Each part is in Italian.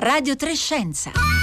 Radio Trescenza.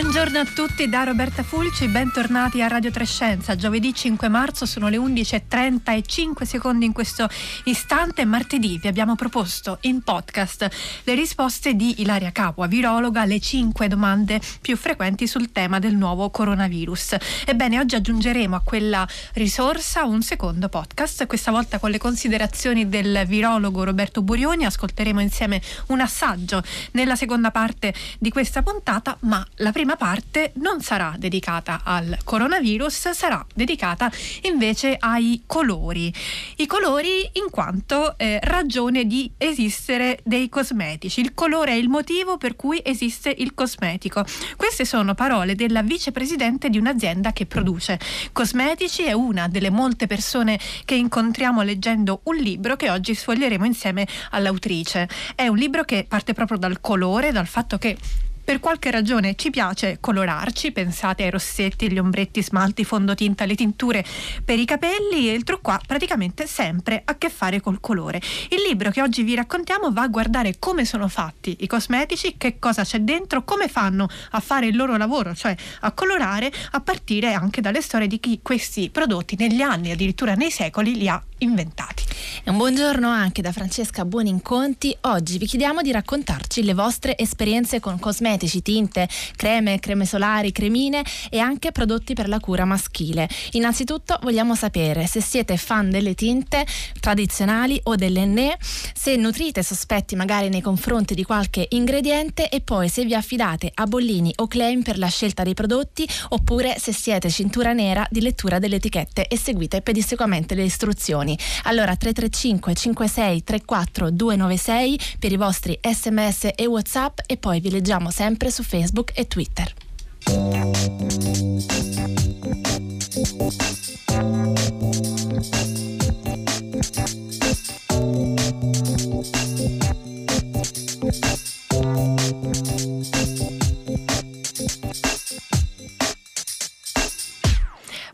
Buongiorno a tutti da Roberta Fulci, bentornati a Radio Trescenza. Giovedì 5 marzo sono le 11.30 e 5 secondi in questo istante. Martedì vi abbiamo proposto in podcast le risposte di Ilaria Capua, virologa, le 5 domande più frequenti sul tema del nuovo coronavirus. Ebbene, oggi aggiungeremo a quella risorsa un secondo podcast, questa volta con le considerazioni del virologo Roberto Burioni. Ascolteremo insieme un assaggio nella seconda parte di questa puntata, ma la prima parte non sarà dedicata al coronavirus, sarà dedicata invece ai colori. I colori in quanto eh, ragione di esistere dei cosmetici. Il colore è il motivo per cui esiste il cosmetico. Queste sono parole della vicepresidente di un'azienda che produce cosmetici, è una delle molte persone che incontriamo leggendo un libro che oggi sfoglieremo insieme all'autrice. È un libro che parte proprio dal colore, dal fatto che per qualche ragione ci piace colorarci, pensate ai rossetti, gli ombretti, smalti, fondotinta, le tinture per i capelli e il trucco ha praticamente sempre a che fare col colore. Il libro che oggi vi raccontiamo va a guardare come sono fatti i cosmetici, che cosa c'è dentro, come fanno a fare il loro lavoro, cioè a colorare, a partire anche dalle storie di chi questi prodotti negli anni, addirittura nei secoli, li ha inventati. Un buongiorno anche da Francesca Buoninconti. Oggi vi chiediamo di raccontarci le vostre esperienze con cosmetici, tinte, creme, creme solari, cremine e anche prodotti per la cura maschile. Innanzitutto vogliamo sapere se siete fan delle tinte tradizionali o delle NE, se nutrite sospetti magari nei confronti di qualche ingrediente e poi se vi affidate a bollini o claim per la scelta dei prodotti oppure se siete cintura nera di lettura delle etichette e seguite pedissequamente le istruzioni. Allora 335 56 34 296 per i vostri sms e whatsapp e poi vi leggiamo sempre su Facebook e Twitter.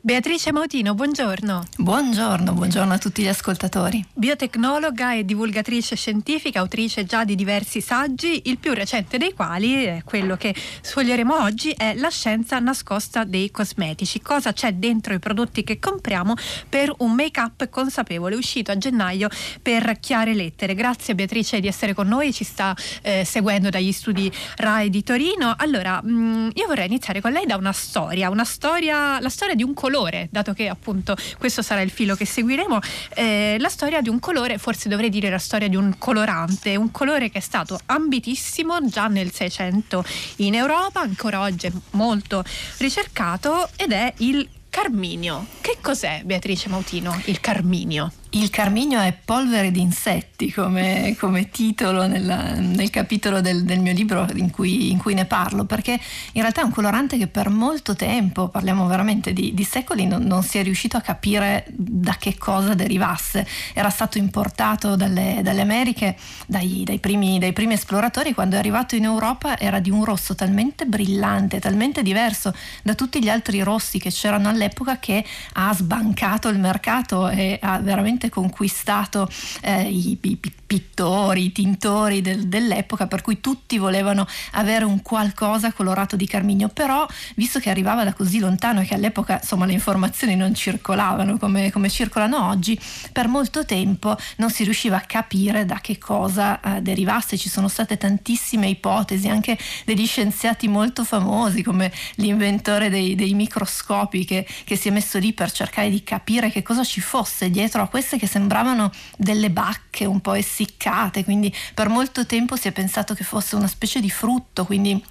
Beatrice Mautino, buongiorno. Buongiorno, buongiorno a tutti gli ascoltatori. Biotecnologa e divulgatrice scientifica, autrice già di diversi saggi, il più recente dei quali, è quello che sfoglieremo oggi, è La scienza nascosta dei cosmetici. Cosa c'è dentro i prodotti che compriamo per un make-up consapevole, uscito a gennaio per chiare lettere. Grazie Beatrice di essere con noi, ci sta eh, seguendo dagli studi RAI di Torino. Allora, mh, mm, io vorrei iniziare con lei da una storia, una storia, la storia di un colore colore, dato che appunto questo sarà il filo che seguiremo, eh, la storia di un colore, forse dovrei dire la storia di un colorante, un colore che è stato ambitissimo già nel 600 in Europa, ancora oggi è molto ricercato ed è il carminio. Che cos'è Beatrice Mautino, il carminio? Il carminio è polvere di insetti come, come titolo nella, nel capitolo del, del mio libro in cui, in cui, ne parlo, perché in realtà è un colorante che per molto tempo, parliamo veramente di, di secoli, non, non, si è riuscito a capire da che cosa derivasse. Era stato importato dalle, dalle Americhe dai, dai, primi, dai primi esploratori, quando è arrivato in Europa era di un rosso talmente brillante, talmente diverso da tutti gli altri rossi che c'erano all'epoca che ha sbancato il mercato e ha veramente veramente conquistato eh, i, i, pittori, i tintori del, dell'epoca, per cui tutti volevano avere un qualcosa colorato di carminio, però visto che arrivava da così lontano e che all'epoca insomma le informazioni non circolavano come, come circolano oggi, per molto tempo non si riusciva a capire da che cosa eh, derivasse, ci sono state tantissime ipotesi, anche degli scienziati molto famosi come l'inventore dei, dei microscopi che, che si è messo lì per cercare di capire che cosa ci fosse dietro a queste che sembravano delle bacche un po' essiccate, quindi per molto tempo si è pensato che fosse una specie di frutto, quindi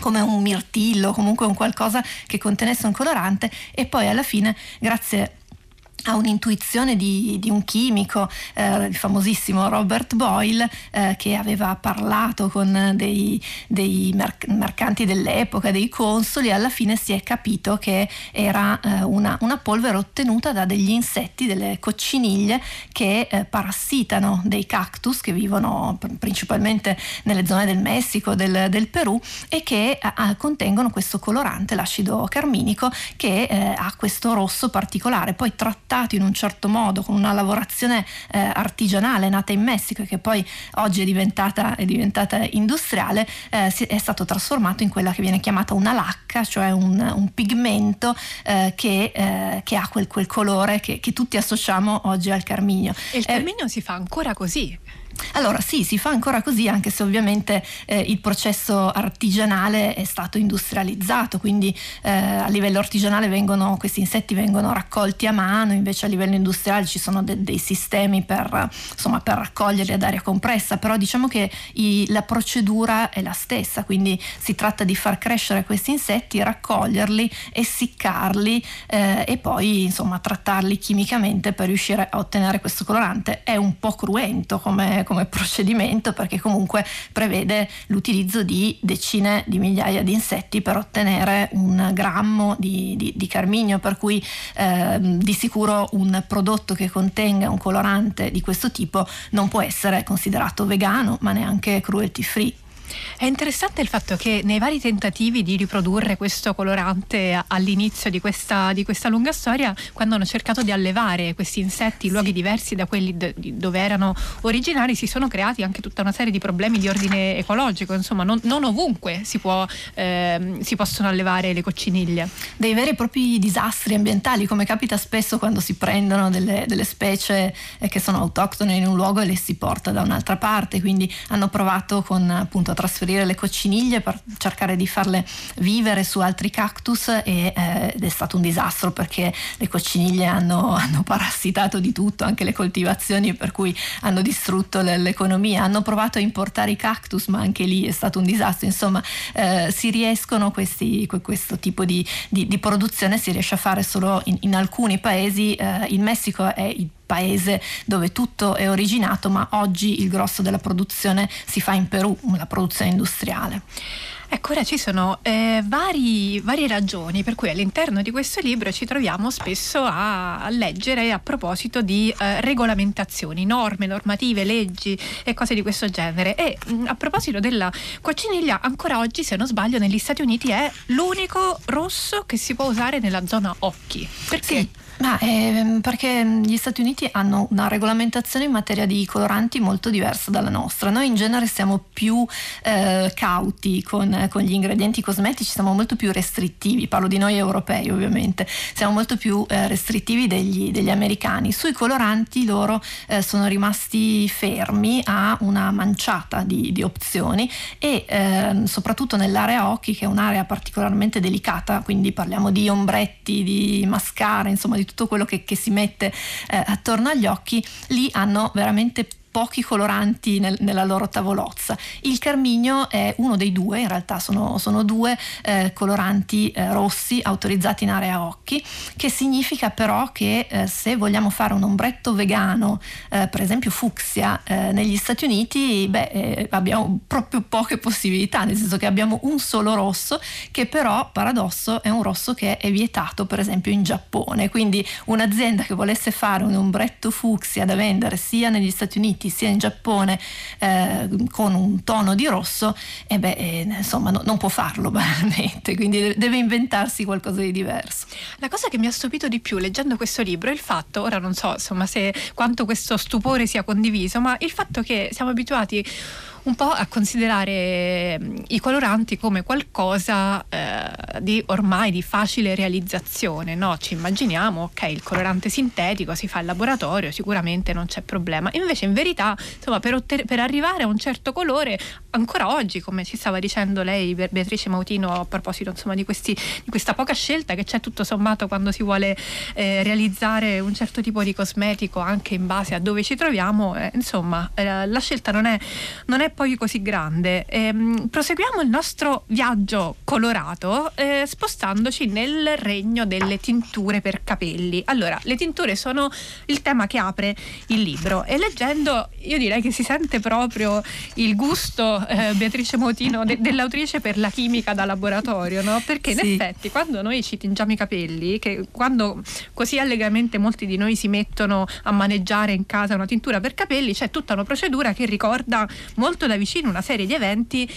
come un mirtillo, comunque un qualcosa che contenesse un colorante e poi alla fine, grazie ha un'intuizione di, di un chimico, eh, il famosissimo Robert Boyle, eh, che aveva parlato con dei, dei merc- mercanti dell'epoca, dei consoli, e alla fine si è capito che era eh, una, una, polvere ottenuta da degli insetti, delle cocciniglie che eh, parassitano dei cactus che vivono principalmente nelle zone del Messico, del, del Perù e che contengono questo colorante, l'acido carminico, che eh, ha questo rosso particolare. Poi trattato trattati in un certo modo, con una lavorazione eh, artigianale nata in Messico e che poi oggi è diventata, è diventata industriale, eh, è stato trasformato in quella che viene chiamata una lacca, cioè un, un pigmento eh, che, eh, che, ha quel, quel colore che, che, tutti associamo oggi al carminio. E il eh, carminio si fa ancora così? Allora sì, si fa ancora così anche se ovviamente eh, il processo artigianale è stato industrializzato, quindi eh, a livello artigianale vengono, questi insetti vengono raccolti a mano, invece a livello industriale ci sono de- dei sistemi per, insomma, per, raccoglierli ad aria compressa, però diciamo che i, la procedura è la stessa, quindi si tratta di far crescere questi insetti, raccoglierli, essiccarli eh, e poi insomma trattarli chimicamente per riuscire a ottenere questo colorante. È un po' cruento come come procedimento perché comunque prevede l'utilizzo di decine di migliaia di insetti per ottenere un grammo di, di, di carminio, per cui eh, di sicuro un prodotto che contenga un colorante di questo tipo non può essere considerato vegano ma neanche cruelty free. È interessante il fatto che nei vari tentativi di riprodurre questo colorante all'inizio di questa, di questa lunga storia, quando hanno cercato di allevare questi insetti in luoghi diversi da quelli d- dove erano originari, si sono creati anche tutta una serie di problemi di ordine ecologico. Insomma, non, non ovunque si, può, eh, si, possono allevare le cocciniglie. Dei veri e propri disastri ambientali, come capita spesso quando si prendono delle, delle specie eh, che sono autoctone in un luogo e le si porta da un'altra parte. Quindi hanno provato con appunto trasferire le cocciniglie per cercare di farle vivere su altri cactus e, eh, ed è stato un disastro perché le cocciniglie hanno, hanno, parassitato di tutto, anche le coltivazioni, per cui hanno distrutto l'economia. Hanno provato a importare i cactus, ma anche lì è stato un disastro. Insomma, eh, si riescono questi, questo tipo di, di, di, produzione si riesce a fare solo in, in alcuni paesi. Eh, il Messico è il paese dove tutto è originato, ma oggi il grosso della produzione si fa in Perù, la produzione industriale. Ecco, ora ci sono eh, vari, varie ragioni per cui all'interno di questo libro ci troviamo spesso a, a leggere a proposito di eh, regolamentazioni, norme, normative, leggi e cose di questo genere. E mh, mm, a proposito della cocciniglia, ancora oggi, se non sbaglio, negli Stati Uniti è l'unico rosso che si può usare nella zona occhi. Perché? Sì. Ma eh, perché gli Stati Uniti hanno una regolamentazione in materia di coloranti molto diversa dalla nostra. Noi in genere siamo più eh, cauti con, con, gli ingredienti cosmetici, siamo molto più restrittivi, parlo di noi europei ovviamente, siamo molto più eh, restrittivi degli, degli, americani. Sui coloranti loro eh, sono rimasti fermi a una manciata di, di opzioni e ehm, soprattutto nell'area occhi, che è un'area particolarmente delicata, quindi parliamo di ombretti, di mascara, insomma di tutto quello che, che si mette eh, attorno agli occhi, lì hanno veramente pochi coloranti nel, nella loro tavolozza. Il carminio è uno dei due, in realtà sono, sono due eh, coloranti eh, rossi autorizzati in area occhi, che significa però che eh, se vogliamo fare un ombretto vegano, eh, per esempio fucsia, eh, negli Stati Uniti, beh, eh, abbiamo proprio poche possibilità, nel senso che abbiamo un solo rosso, che però, paradosso, è un rosso che è vietato per esempio in Giappone. Quindi un'azienda che volesse fare un ombretto fucsia da vendere sia negli Stati Uniti Uniti sia in Giappone eh, con un tono di rosso, e beh, eh, insomma no, non può farlo banalmente, quindi deve inventarsi qualcosa di diverso. La cosa che mi ha stupito di più leggendo questo libro è il fatto, ora non so insomma se quanto questo stupore sia condiviso, ma il fatto che siamo abituati un po' a considerare mm, i coloranti come qualcosa eh, di ormai di facile realizzazione, no? Ci immaginiamo, ok, il colorante sintetico si fa in laboratorio, sicuramente non c'è problema. Invece in verità, insomma, per, otter- per arrivare a un certo colore, ancora oggi, come ci stava dicendo lei, Beatrice Mautino, a proposito insomma, di, questi, di questa poca scelta che c'è tutto sommato quando si vuole eh, realizzare un certo tipo di cosmetico anche in base a dove ci troviamo, eh, insomma, eh, la scelta non è, non è poi così grande. Ehm, proseguiamo il nostro viaggio colorato eh, spostandoci nel regno delle tinture per capelli. Allora, le tinture sono il tema che apre il libro e leggendo io direi che si sente proprio il gusto, eh, Beatrice Motino, de- dell'autrice per la chimica da laboratorio, no? Perché in sì. effetti quando noi ci tingiamo i capelli, che quando così allegramente molti di noi si mettono a maneggiare in casa una tintura per capelli, c'è tutta una procedura che ricorda molto da vicino una serie di eventi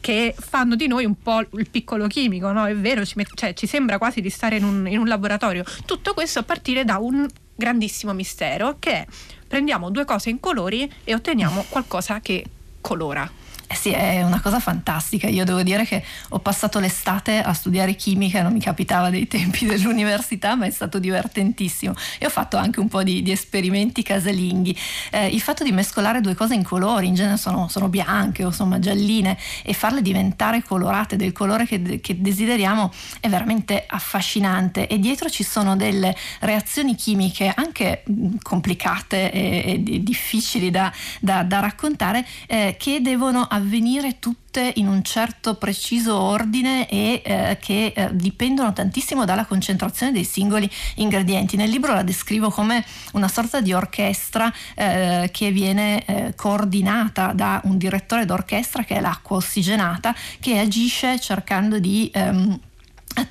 che fanno di noi un po' il piccolo chimico, no? È vero, ci, met- cioè, ci sembra quasi di stare in un, in un laboratorio. Tutto questo a partire da un grandissimo mistero che è prendiamo due cose in colori e otteniamo qualcosa che colora. Eh sì, è una cosa fantastica. Io devo dire che ho passato l'estate a studiare chimica, non mi capitava dei tempi dell'università, ma è stato divertentissimo. E ho fatto anche un po' di, di esperimenti casalinghi. Eh, il fatto di mescolare due cose in colori, in genere sono, sono, bianche o insomma gialline, e farle diventare colorate del colore che, che, desideriamo è veramente affascinante. E dietro ci sono delle reazioni chimiche anche complicate e, e difficili da, da, da raccontare eh, che devono avvenire tutte in un certo preciso ordine e eh, che eh, dipendono tantissimo dalla concentrazione dei singoli ingredienti. Nel libro la descrivo come una sorta di orchestra eh, che viene eh, coordinata da un direttore d'orchestra che è l'acqua ossigenata che agisce cercando di ehm,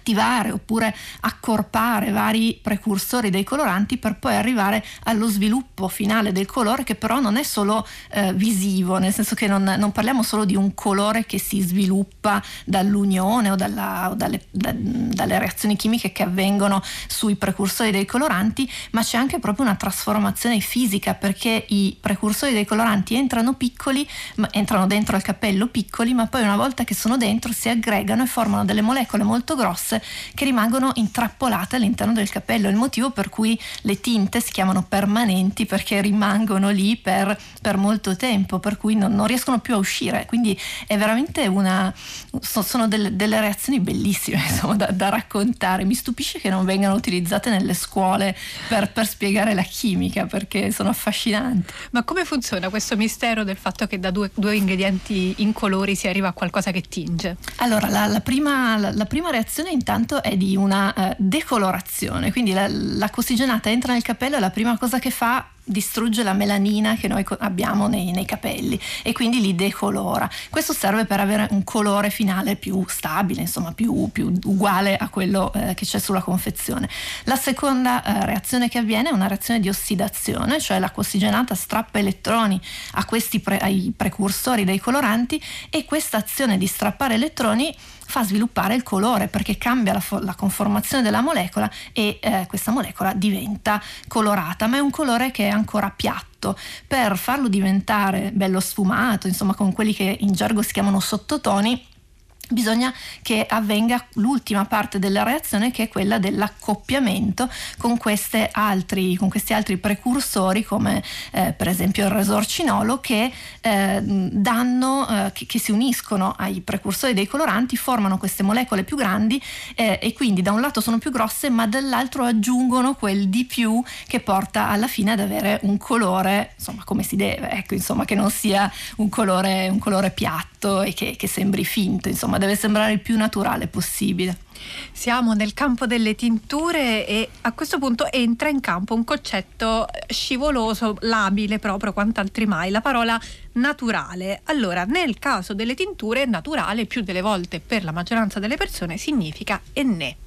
attivare oppure accorpare vari precursori dei coloranti per poi arrivare allo sviluppo finale del colore che però non è solo eh, visivo, nel senso che non, non, parliamo solo di un colore che si sviluppa dall'unione o, dalla, o dalle, da, dalle, reazioni chimiche che avvengono sui precursori dei coloranti, ma c'è anche proprio una trasformazione fisica perché i precursori dei coloranti entrano piccoli, entrano dentro al cappello piccoli, ma poi una volta che sono dentro si aggregano e formano delle molecole molto grosse grosse che rimangono intrappolate all'interno del capello. È il motivo per cui le tinte si chiamano permanenti perché rimangono lì per, per molto tempo, per cui non, non, riescono più a uscire. Quindi è veramente una. sono delle, delle reazioni bellissime insomma, da, da, raccontare. Mi stupisce che non vengano utilizzate nelle scuole per, per spiegare la chimica perché sono affascinanti. Ma come funziona questo mistero del fatto che da due, due ingredienti incolori si arriva a qualcosa che tinge? Allora, la, la, prima, la, la prima reazione intanto è di una uh, decolorazione, quindi la, la cossigenata entra nel capello e la prima cosa che fa distrugge la melanina che noi abbiamo nei, nei, capelli e quindi li decolora. Questo serve per avere un colore finale più stabile, insomma più, più uguale a quello eh, che c'è sulla confezione. La seconda eh, reazione che avviene è una reazione di ossidazione, cioè l'acqua ossigenata strappa elettroni pre, ai precursori dei coloranti e questa azione di strappare elettroni fa sviluppare il colore perché cambia la, fo- la conformazione della molecola e eh, questa molecola diventa colorata, ma è un colore che è ancora piatto. Per farlo diventare bello sfumato, insomma con quelli che in gergo si chiamano sottotoni, bisogna che avvenga l'ultima parte della reazione che è quella dell'accoppiamento con, altri, con questi altri precursori come eh, per esempio il resorcinolo che, eh, danno, eh, che, che, si uniscono ai precursori dei coloranti, formano queste molecole più grandi eh, e quindi da un lato sono più grosse ma dall'altro aggiungono quel di più che porta alla fine ad avere un colore insomma come si deve, ecco insomma che non sia un colore, un colore piatto e che, che sembri finto insomma insomma deve sembrare il più naturale possibile. Siamo nel campo delle tinture e a questo punto entra in campo un concetto scivoloso, labile proprio quanto mai, la parola naturale. Allora, nel caso delle tinture, naturale più delle volte per la maggioranza delle persone significa enne.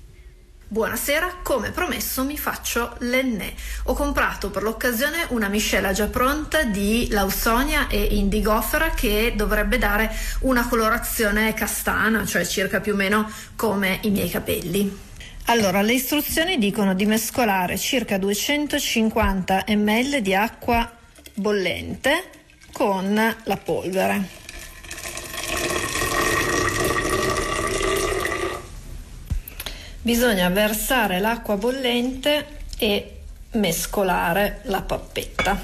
Buonasera, come promesso mi faccio l'enne. Ho comprato per l'occasione una miscela già pronta di Lausonia e Indigofera che dovrebbe dare una colorazione castana, cioè circa più o meno come i miei capelli. Allora, le istruzioni dicono di mescolare circa 250 ml di acqua bollente con la polvere. Bisogna versare l'acqua bollente e mescolare la pappetta.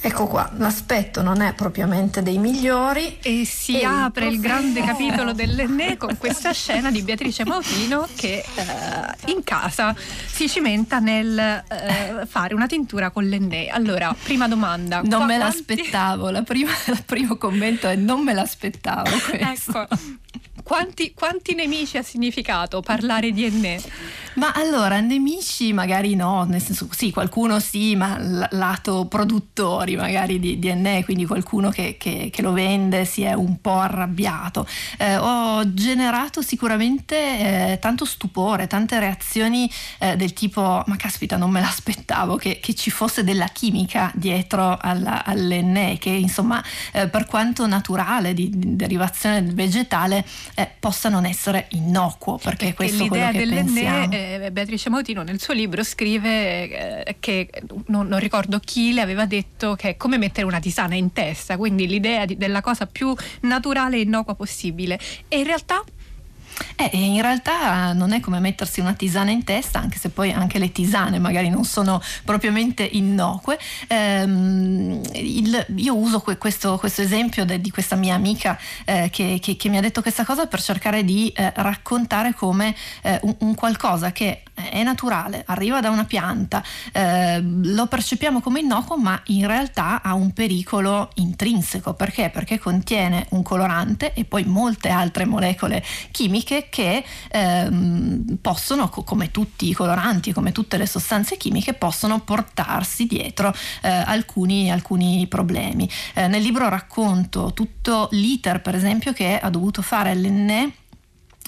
Ecco qua, l'aspetto non è propriamente dei migliori. E si e apre il, il grande capitolo dell'Enne con questa scena di Beatrice Mautino che eh, in casa si cimenta nel eh, fare una tintura con l'Enne. Allora, prima domanda. Non me quanti... l'aspettavo, la prima, il primo commento è non me l'aspettavo questo. ecco, quanti, quanti, nemici ha significato parlare di Enne? Ma allora, nemici magari no, nel senso sì, qualcuno sì, ma l- lato produttori magari di, di Enne, quindi qualcuno che, che, che, lo vende si è un po' arrabbiato. Eh, ho generato sicuramente eh, tanto stupore, tante reazioni eh, del tipo ma caspita non me l'aspettavo che, che ci fosse della chimica dietro alla, all'Enne, che insomma eh, per quanto naturale di, di derivazione vegetale eh, possa non essere innocuo, perché, perché questo è quello che pensiamo. Eh, Beatrice Mautino nel suo libro scrive eh, che non, non, ricordo chi le aveva detto che è come mettere una tisana in testa, quindi l'idea di, della cosa più naturale e innocua possibile. E in realtà eh, in realtà non è come mettersi una tisana in testa, anche se poi anche le tisane magari non sono propriamente innocue. Ehm, il, io uso que, questo, questo, esempio de, di questa mia amica eh, che, che, che, mi ha detto questa cosa per cercare di eh, raccontare come eh, un, un, qualcosa che è naturale, arriva da una pianta, eh, lo percepiamo come innocuo, ma in realtà ha un pericolo intrinseco. Perché? Perché contiene un colorante e poi molte altre molecole chimiche che ehm, possono, come tutti i coloranti, come tutte le sostanze chimiche, possono portarsi dietro eh, alcuni, alcuni, problemi. Eh, nel libro racconto tutto l'iter, per esempio, che ha dovuto fare l'enne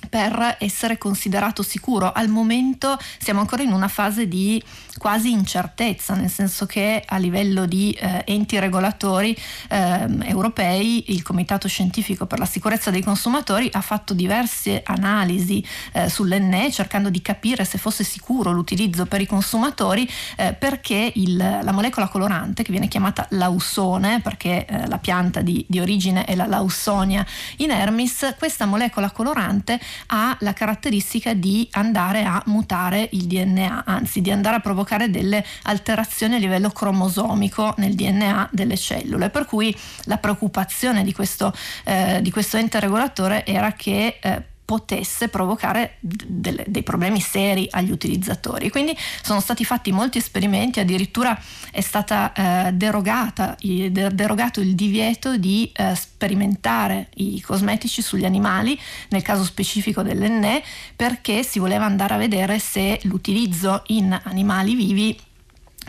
per essere considerato sicuro. Al momento siamo ancora in una fase di quasi incertezza, nel senso che a livello di eh, enti regolatori eh, europei il Comitato Scientifico per la Sicurezza dei Consumatori ha fatto diverse analisi eh, sull'ENE cercando di capire se fosse sicuro l'utilizzo per i consumatori eh, perché il, la molecola colorante che viene chiamata lausone perché eh, la pianta di, di origine è la Lausonia inermis, questa molecola colorante ha la caratteristica di andare a mutare il DNA, anzi di andare a provocare delle alterazioni a livello cromosomico nel DNA delle cellule. Per cui la preoccupazione di questo, eh, di questo ente regolatore era che eh, potesse provocare delle, dei problemi seri agli utilizzatori. Quindi sono stati fatti molti esperimenti, addirittura è stata eh, derogata, derogato il divieto di eh, sperimentare i cosmetici sugli animali, nel caso specifico dell'enne, perché si voleva andare a vedere se l'utilizzo in animali vivi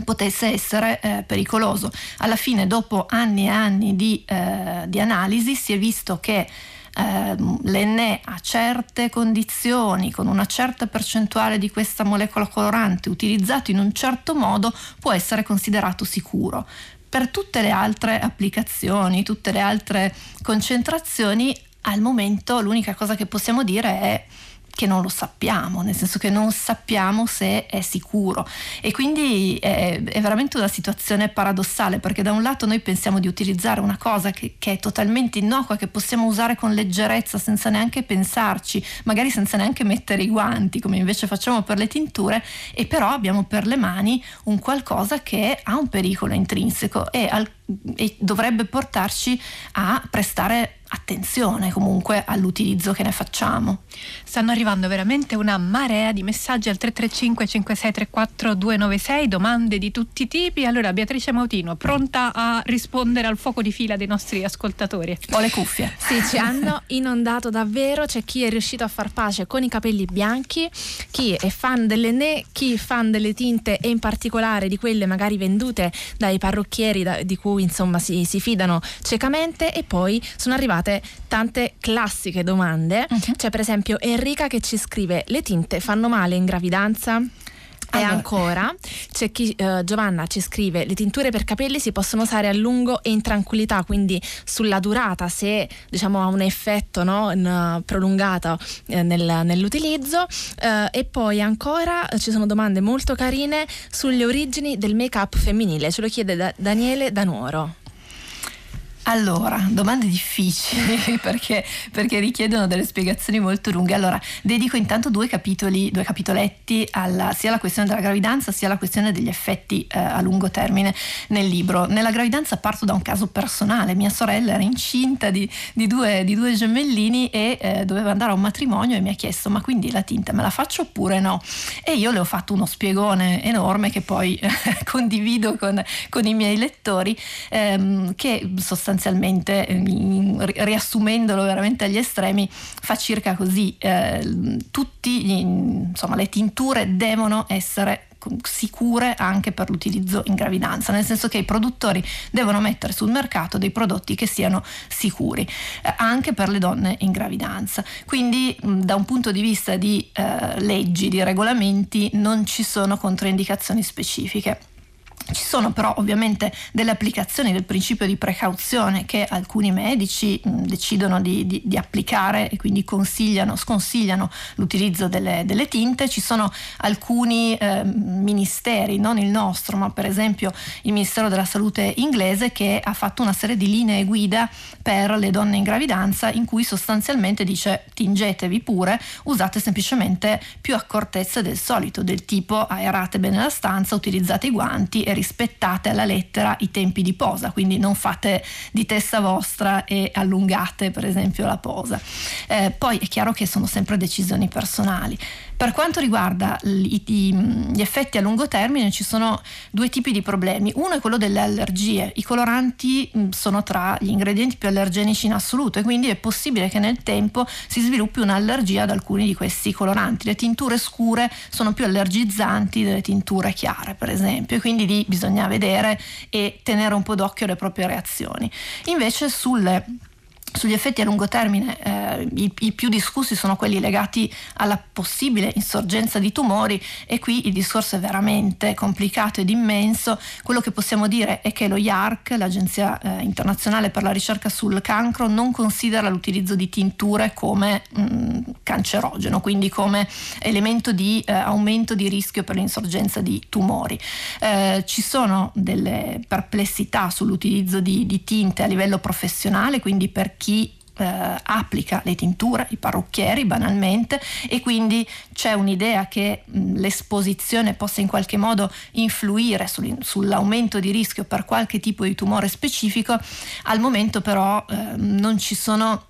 potesse essere eh, pericoloso. Alla fine, dopo anni e anni di, eh, di analisi, si è visto che eh, l'enne a certe condizioni, con una certa percentuale di questa molecola colorante utilizzato in un certo modo, può essere considerato sicuro. Per tutte le altre applicazioni, tutte le altre concentrazioni, al momento l'unica cosa che possiamo dire è che non lo sappiamo, nel senso che non sappiamo se è sicuro. E quindi è, è, veramente una situazione paradossale perché da un lato noi pensiamo di utilizzare una cosa che, che, è totalmente innocua, che possiamo usare con leggerezza senza neanche pensarci, magari senza neanche mettere i guanti come invece facciamo per le tinture e però abbiamo per le mani un qualcosa che ha un pericolo intrinseco e, al, e dovrebbe portarci a prestare attenzione comunque all'utilizzo che ne facciamo. Stanno arrivando veramente una marea di messaggi al 335 5634 296, domande di tutti i tipi. Allora Beatrice Mautino, pronta a rispondere al fuoco di fila dei nostri ascoltatori? Ho le cuffie. Sì, ci hanno inondato davvero, c'è chi è riuscito a far pace con i capelli bianchi, chi è fan delle ne, chi è fan delle tinte e in particolare di quelle magari vendute dai parrucchieri da, di cui insomma si, si fidano ciecamente e poi sono arrivati arrivate tante classiche domande. Uh-huh. C'è per esempio Enrica che ci scrive: Le tinte fanno male in gravidanza? E ancora c'è chi eh, Giovanna ci scrive: le tinture per capelli si possono usare a lungo e in tranquillità, quindi sulla durata, se diciamo ha un effetto no, in, prolungato eh, nel, nell'utilizzo. Eh, e poi ancora ci sono domande molto carine sulle origini del make-up femminile. Ce lo chiede da Daniele Danuoro. Allora, domande difficili perché, perché, richiedono delle spiegazioni molto lunghe. Allora, dedico intanto due capitoli, due capitoletti alla, sia alla questione della gravidanza sia alla questione degli effetti eh, a lungo termine nel libro. Nella gravidanza parto da un caso personale. Mia sorella era incinta di, di, due, di due, gemellini e eh, doveva andare a un matrimonio e mi ha chiesto ma quindi la tinta me la faccio oppure no? E io le ho fatto uno spiegone enorme che poi condivido con, con, i miei lettori ehm, che sostanzialmente sostanzialmente, riassumendolo veramente agli estremi, fa circa così. Eh, tutti, insomma, le tinture devono essere sicure anche per l'utilizzo in gravidanza, nel senso che i produttori devono mettere sul mercato dei prodotti che siano sicuri, eh, anche per le donne in gravidanza. Quindi mh, da un punto di vista di eh, leggi, di regolamenti, non ci sono controindicazioni specifiche. Ci sono però ovviamente delle applicazioni del principio di precauzione che alcuni medici mh, decidono di, di, di, applicare e quindi consigliano, sconsigliano l'utilizzo delle, delle tinte. Ci sono alcuni eh, ministeri, non il nostro, ma per esempio il Ministero della Salute inglese che ha fatto una serie di linee guida per le donne in gravidanza in cui sostanzialmente dice tingetevi pure, usate semplicemente più accortezze del solito, del tipo aerate bene la stanza, utilizzate i guanti e rispettate alla lettera i tempi di posa, quindi non fate di testa vostra e allungate per esempio la posa. Eh, poi è chiaro che sono sempre decisioni personali. Per quanto riguarda gli effetti a lungo termine ci sono due tipi di problemi. Uno è quello delle allergie. I coloranti sono tra gli ingredienti più allergenici in assoluto e quindi è possibile che nel tempo si sviluppi un'allergia ad alcuni di questi coloranti. Le tinture scure sono più allergizzanti delle tinture chiare, per esempio, e quindi bisogna vedere e tenere un po' d'occhio le proprie reazioni. Invece sulle sugli effetti a lungo termine eh, i, i, più discussi sono quelli legati alla possibile insorgenza di tumori e qui il discorso è veramente complicato ed immenso. Quello che possiamo dire è che lo IARC, l'Agenzia eh, internazionale per la ricerca sul cancro, non considera l'utilizzo di tinture come mh, mm, cancerogeno, quindi come elemento di eh, aumento di rischio per l'insorgenza di tumori. Eh, ci sono delle perplessità sull'utilizzo di, di tinte a livello professionale, quindi per chi eh, applica le tinture, i parrucchieri banalmente e quindi c'è un'idea che mh, l'esposizione possa in qualche modo influire sull'aumento di rischio per qualche tipo di tumore specifico, al momento però eh, non ci sono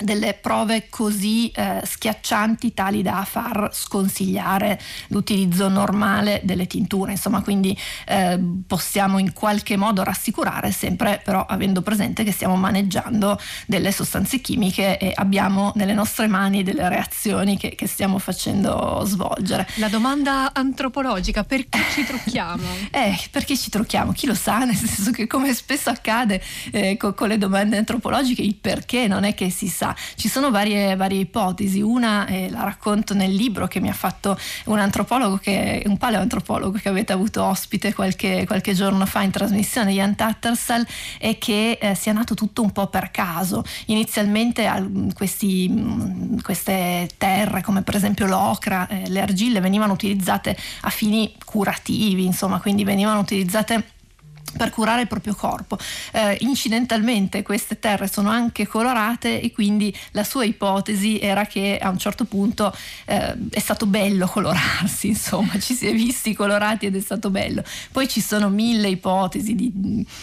delle prove così eh, schiaccianti tali da far sconsigliare l'utilizzo normale delle tinture, insomma quindi eh, possiamo in qualche modo rassicurare sempre però avendo presente che stiamo maneggiando delle sostanze chimiche e abbiamo nelle nostre mani delle reazioni che, che stiamo facendo svolgere. La domanda antropologica, perché ci trucchiamo? eh, perché ci trucchiamo? Chi lo sa, nel senso che come spesso accade eh, con, con le domande antropologiche il perché non è che si sa ci sono varie, varie ipotesi, una eh, la racconto nel libro che mi ha fatto un antropologo, che, un paleoantropologo che avete avuto ospite qualche, qualche giorno fa in trasmissione, Jan Tattersall, è che eh, sia nato tutto un po' per caso. Inizialmente questi, mm, queste terre, come per esempio l'ocra, eh, le argille, venivano utilizzate a fini curativi, insomma, quindi venivano utilizzate per curare il proprio corpo. Eh, incidentalmente queste terre sono anche colorate e quindi la sua ipotesi era che a un certo punto eh, è stato bello colorarsi, insomma ci si è visti colorati ed è stato bello. Poi ci sono mille ipotesi di,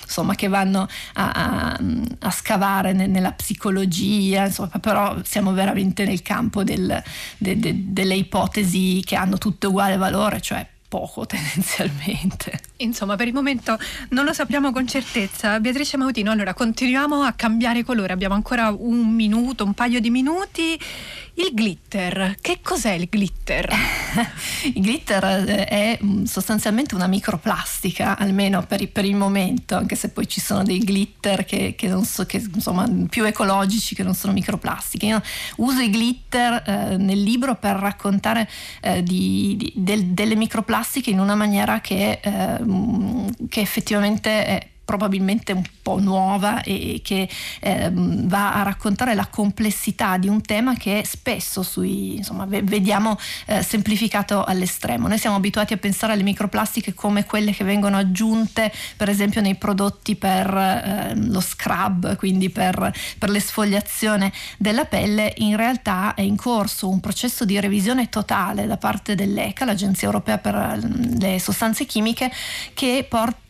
insomma, che vanno a, a, a scavare ne, nella psicologia, insomma, però siamo veramente nel campo del, de, de, delle ipotesi che hanno tutte uguale valore, cioè poco tendenzialmente. Insomma, per il momento non lo sappiamo con certezza. Beatrice Mautino, allora continuiamo a cambiare colore, abbiamo ancora un minuto, un paio di minuti. Il glitter, che cos'è il glitter? il glitter eh, è mm, sostanzialmente una microplastica, almeno per, per, il momento, anche se poi ci sono dei glitter che, che non so, che insomma più ecologici che non sono microplastiche. Io uso i glitter eh, nel libro per raccontare eh, di, di, del, delle microplastiche in una maniera che, eh, che effettivamente è probabilmente un po' nuova e che eh, va a raccontare la complessità di un tema che spesso sui, insomma, vediamo eh, semplificato all'estremo. Noi siamo abituati a pensare alle microplastiche come quelle che vengono aggiunte per esempio nei prodotti per eh, lo scrub, quindi per, per l'esfoliazione della pelle. In realtà è in corso un processo di revisione totale da parte dell'ECA, l'Agenzia Europea per le sostanze chimiche, che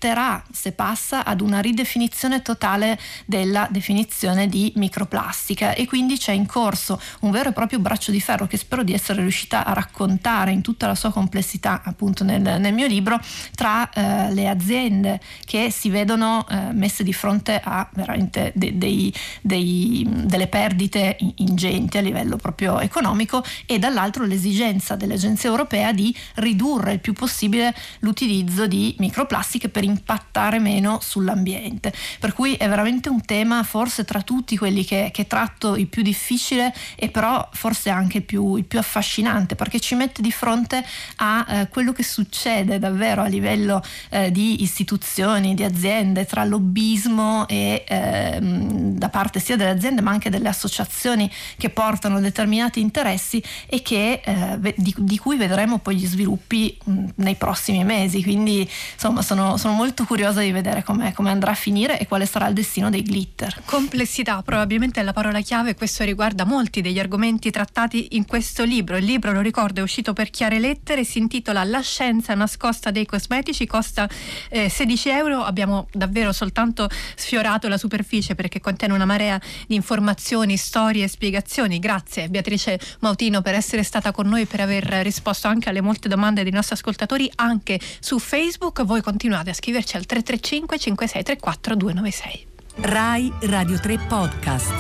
porterà, se passa, ad una ridefinizione totale della definizione di microplastica e quindi c'è in corso un vero e proprio braccio di ferro che spero di essere riuscita a raccontare in tutta la sua complessità appunto nel, nel mio libro tra eh, le aziende che si vedono eh, messe di fronte a veramente de, dei, dei, delle perdite ingenti a livello proprio economico e dall'altro l'esigenza dell'Agenzia Europea di ridurre il più possibile l'utilizzo di microplastiche per impattare meno sull'ambiente. Per cui è veramente un tema forse tra tutti quelli che, che tratto il più difficile e però forse anche il più, il più affascinante perché ci mette di fronte a eh, quello che succede davvero a livello eh, di istituzioni, di aziende, tra lobbismo e ehm, da parte sia delle aziende ma anche delle associazioni che portano determinati interessi e che, eh, di, di, cui vedremo poi gli sviluppi mh, nei prossimi mesi. Quindi insomma sono, sono molto curiosa di vedere come andrà a finire e quale sarà il destino dei glitter. Complessità probabilmente è la parola chiave, questo riguarda molti degli argomenti trattati in questo libro. Il libro, lo ricordo, è uscito per chiare lettere, si intitola La scienza nascosta dei cosmetici, costa eh, 16 euro, abbiamo davvero soltanto sfiorato la superficie perché contiene una marea di informazioni, storie e spiegazioni. Grazie Beatrice Mautino per essere stata con noi per aver risposto anche alle molte domande dei nostri ascoltatori anche su Facebook. Voi continuate a scriverci al 335 5634 296. RAI Radio 3 Podcast.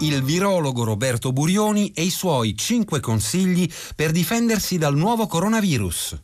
Il virologo Roberto Burioni e i suoi 5 consigli per difendersi dal nuovo coronavirus.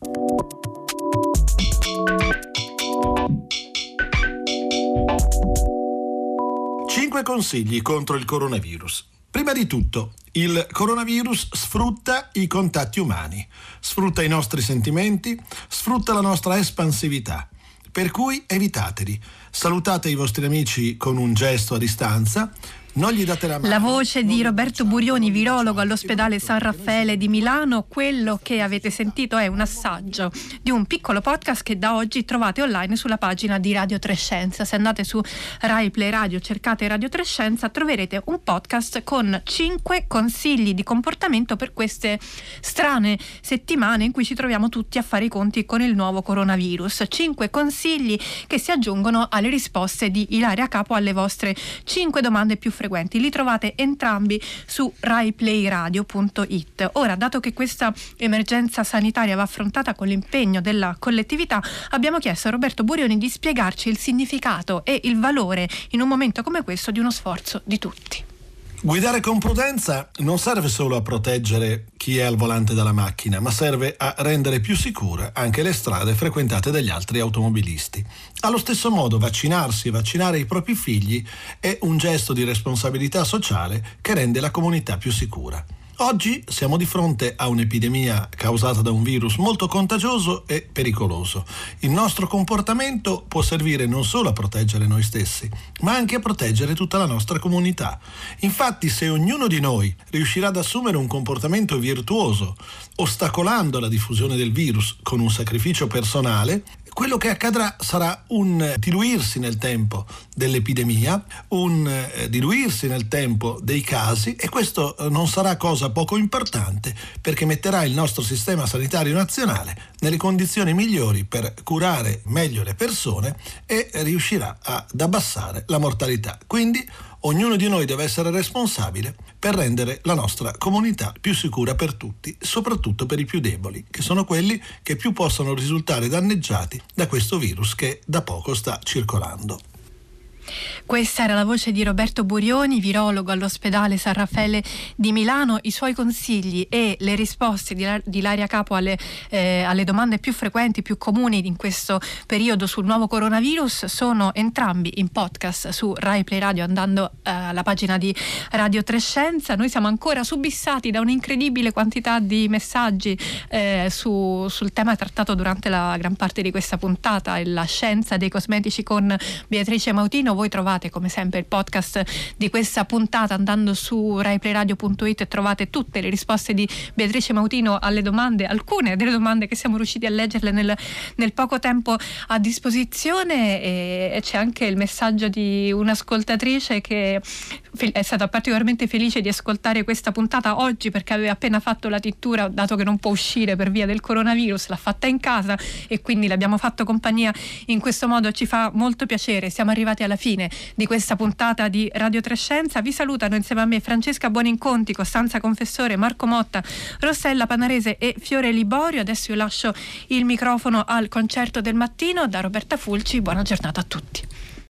Cinque consigli contro il coronavirus. Prima di tutto, il coronavirus sfrutta i contatti umani, sfrutta i nostri sentimenti, sfrutta la nostra espansività. Per cui evitateli. Salutate i vostri amici con un gesto a distanza, non gli date la mano. La voce di Roberto Burioni, virologo all'ospedale San Raffaele di Milano. Quello che avete sentito è un assaggio di un piccolo podcast che da oggi trovate online sulla pagina di Radio Trescenza. Se andate su Rai Play Radio, cercate Radio Trescenza, troverete un podcast con 5 consigli di comportamento per queste strane settimane in cui ci troviamo tutti a fare i conti con il nuovo coronavirus. 5 consigli che si aggiungono alle risposte di Ilaria Capo alle vostre 5 domande più frequenti frequenti. Li trovate entrambi su raiplayradio.it. Ora, dato che questa emergenza sanitaria va affrontata con l'impegno della collettività, abbiamo chiesto a Roberto Burioni di spiegarci il significato e il valore in un momento come questo di uno sforzo di tutti. Guidare con prudenza non serve solo a proteggere chi è al volante della macchina, ma serve a rendere più sicure anche le strade frequentate dagli altri automobilisti. Allo stesso modo, vaccinarsi e vaccinare i propri figli è un gesto di responsabilità sociale che rende la comunità più sicura. Oggi siamo di fronte a un'epidemia causata da un virus molto contagioso e pericoloso. Il nostro comportamento può servire non solo a proteggere noi stessi, ma anche a proteggere tutta la nostra comunità. Infatti, se ognuno di noi riuscirà ad assumere un comportamento virtuoso, ostacolando la diffusione del virus con un sacrificio personale, quello che accadrà sarà un diluirsi nel tempo dell'epidemia, un eh, diluirsi nel tempo dei casi e questo eh, non sarà cosa poco importante perché metterà il nostro sistema sanitario nazionale nelle condizioni migliori per curare meglio le persone e riuscirà ad abbassare la mortalità. Quindi ognuno di noi deve essere responsabile per rendere la nostra comunità più sicura per tutti, soprattutto per i più deboli, che sono quelli che più possono risultare danneggiati da questo virus che da poco sta circolando. Questa era la voce di Roberto Burioni, virologo all'ospedale San Raffaele di Milano. I suoi consigli e le risposte di, Laria Capo alle, eh, alle, domande più frequenti, più comuni in questo periodo sul nuovo coronavirus sono entrambi in podcast su Rai Play Radio andando eh, alla pagina di Radio Trescenza. Noi siamo ancora subissati da un'incredibile quantità di messaggi eh, su, sul tema trattato durante la gran parte di questa puntata, la scienza dei cosmetici con Beatrice Mautino voi trovate come sempre il podcast di questa puntata andando su raiplayradio.it trovate tutte le risposte di Beatrice Mautino alle domande, alcune delle domande che siamo riusciti a leggerle nel, nel poco tempo a disposizione e, e c'è anche il messaggio di un'ascoltatrice che è stata particolarmente felice di ascoltare questa puntata oggi perché aveva appena fatto la tintura dato che non può uscire per via del coronavirus, l'ha fatta in casa e quindi le abbiamo fatto compagnia in questo modo, ci fa molto piacere. Siamo arrivati alla fine di questa puntata di Radio Trescenza. Vi salutano insieme a me Francesca Buoninconti, Costanza Confessore, Marco Motta, Rossella Panarese e Fiore Liborio. Adesso io lascio il microfono al concerto del mattino da Roberta Fulci. Buona giornata a tutti.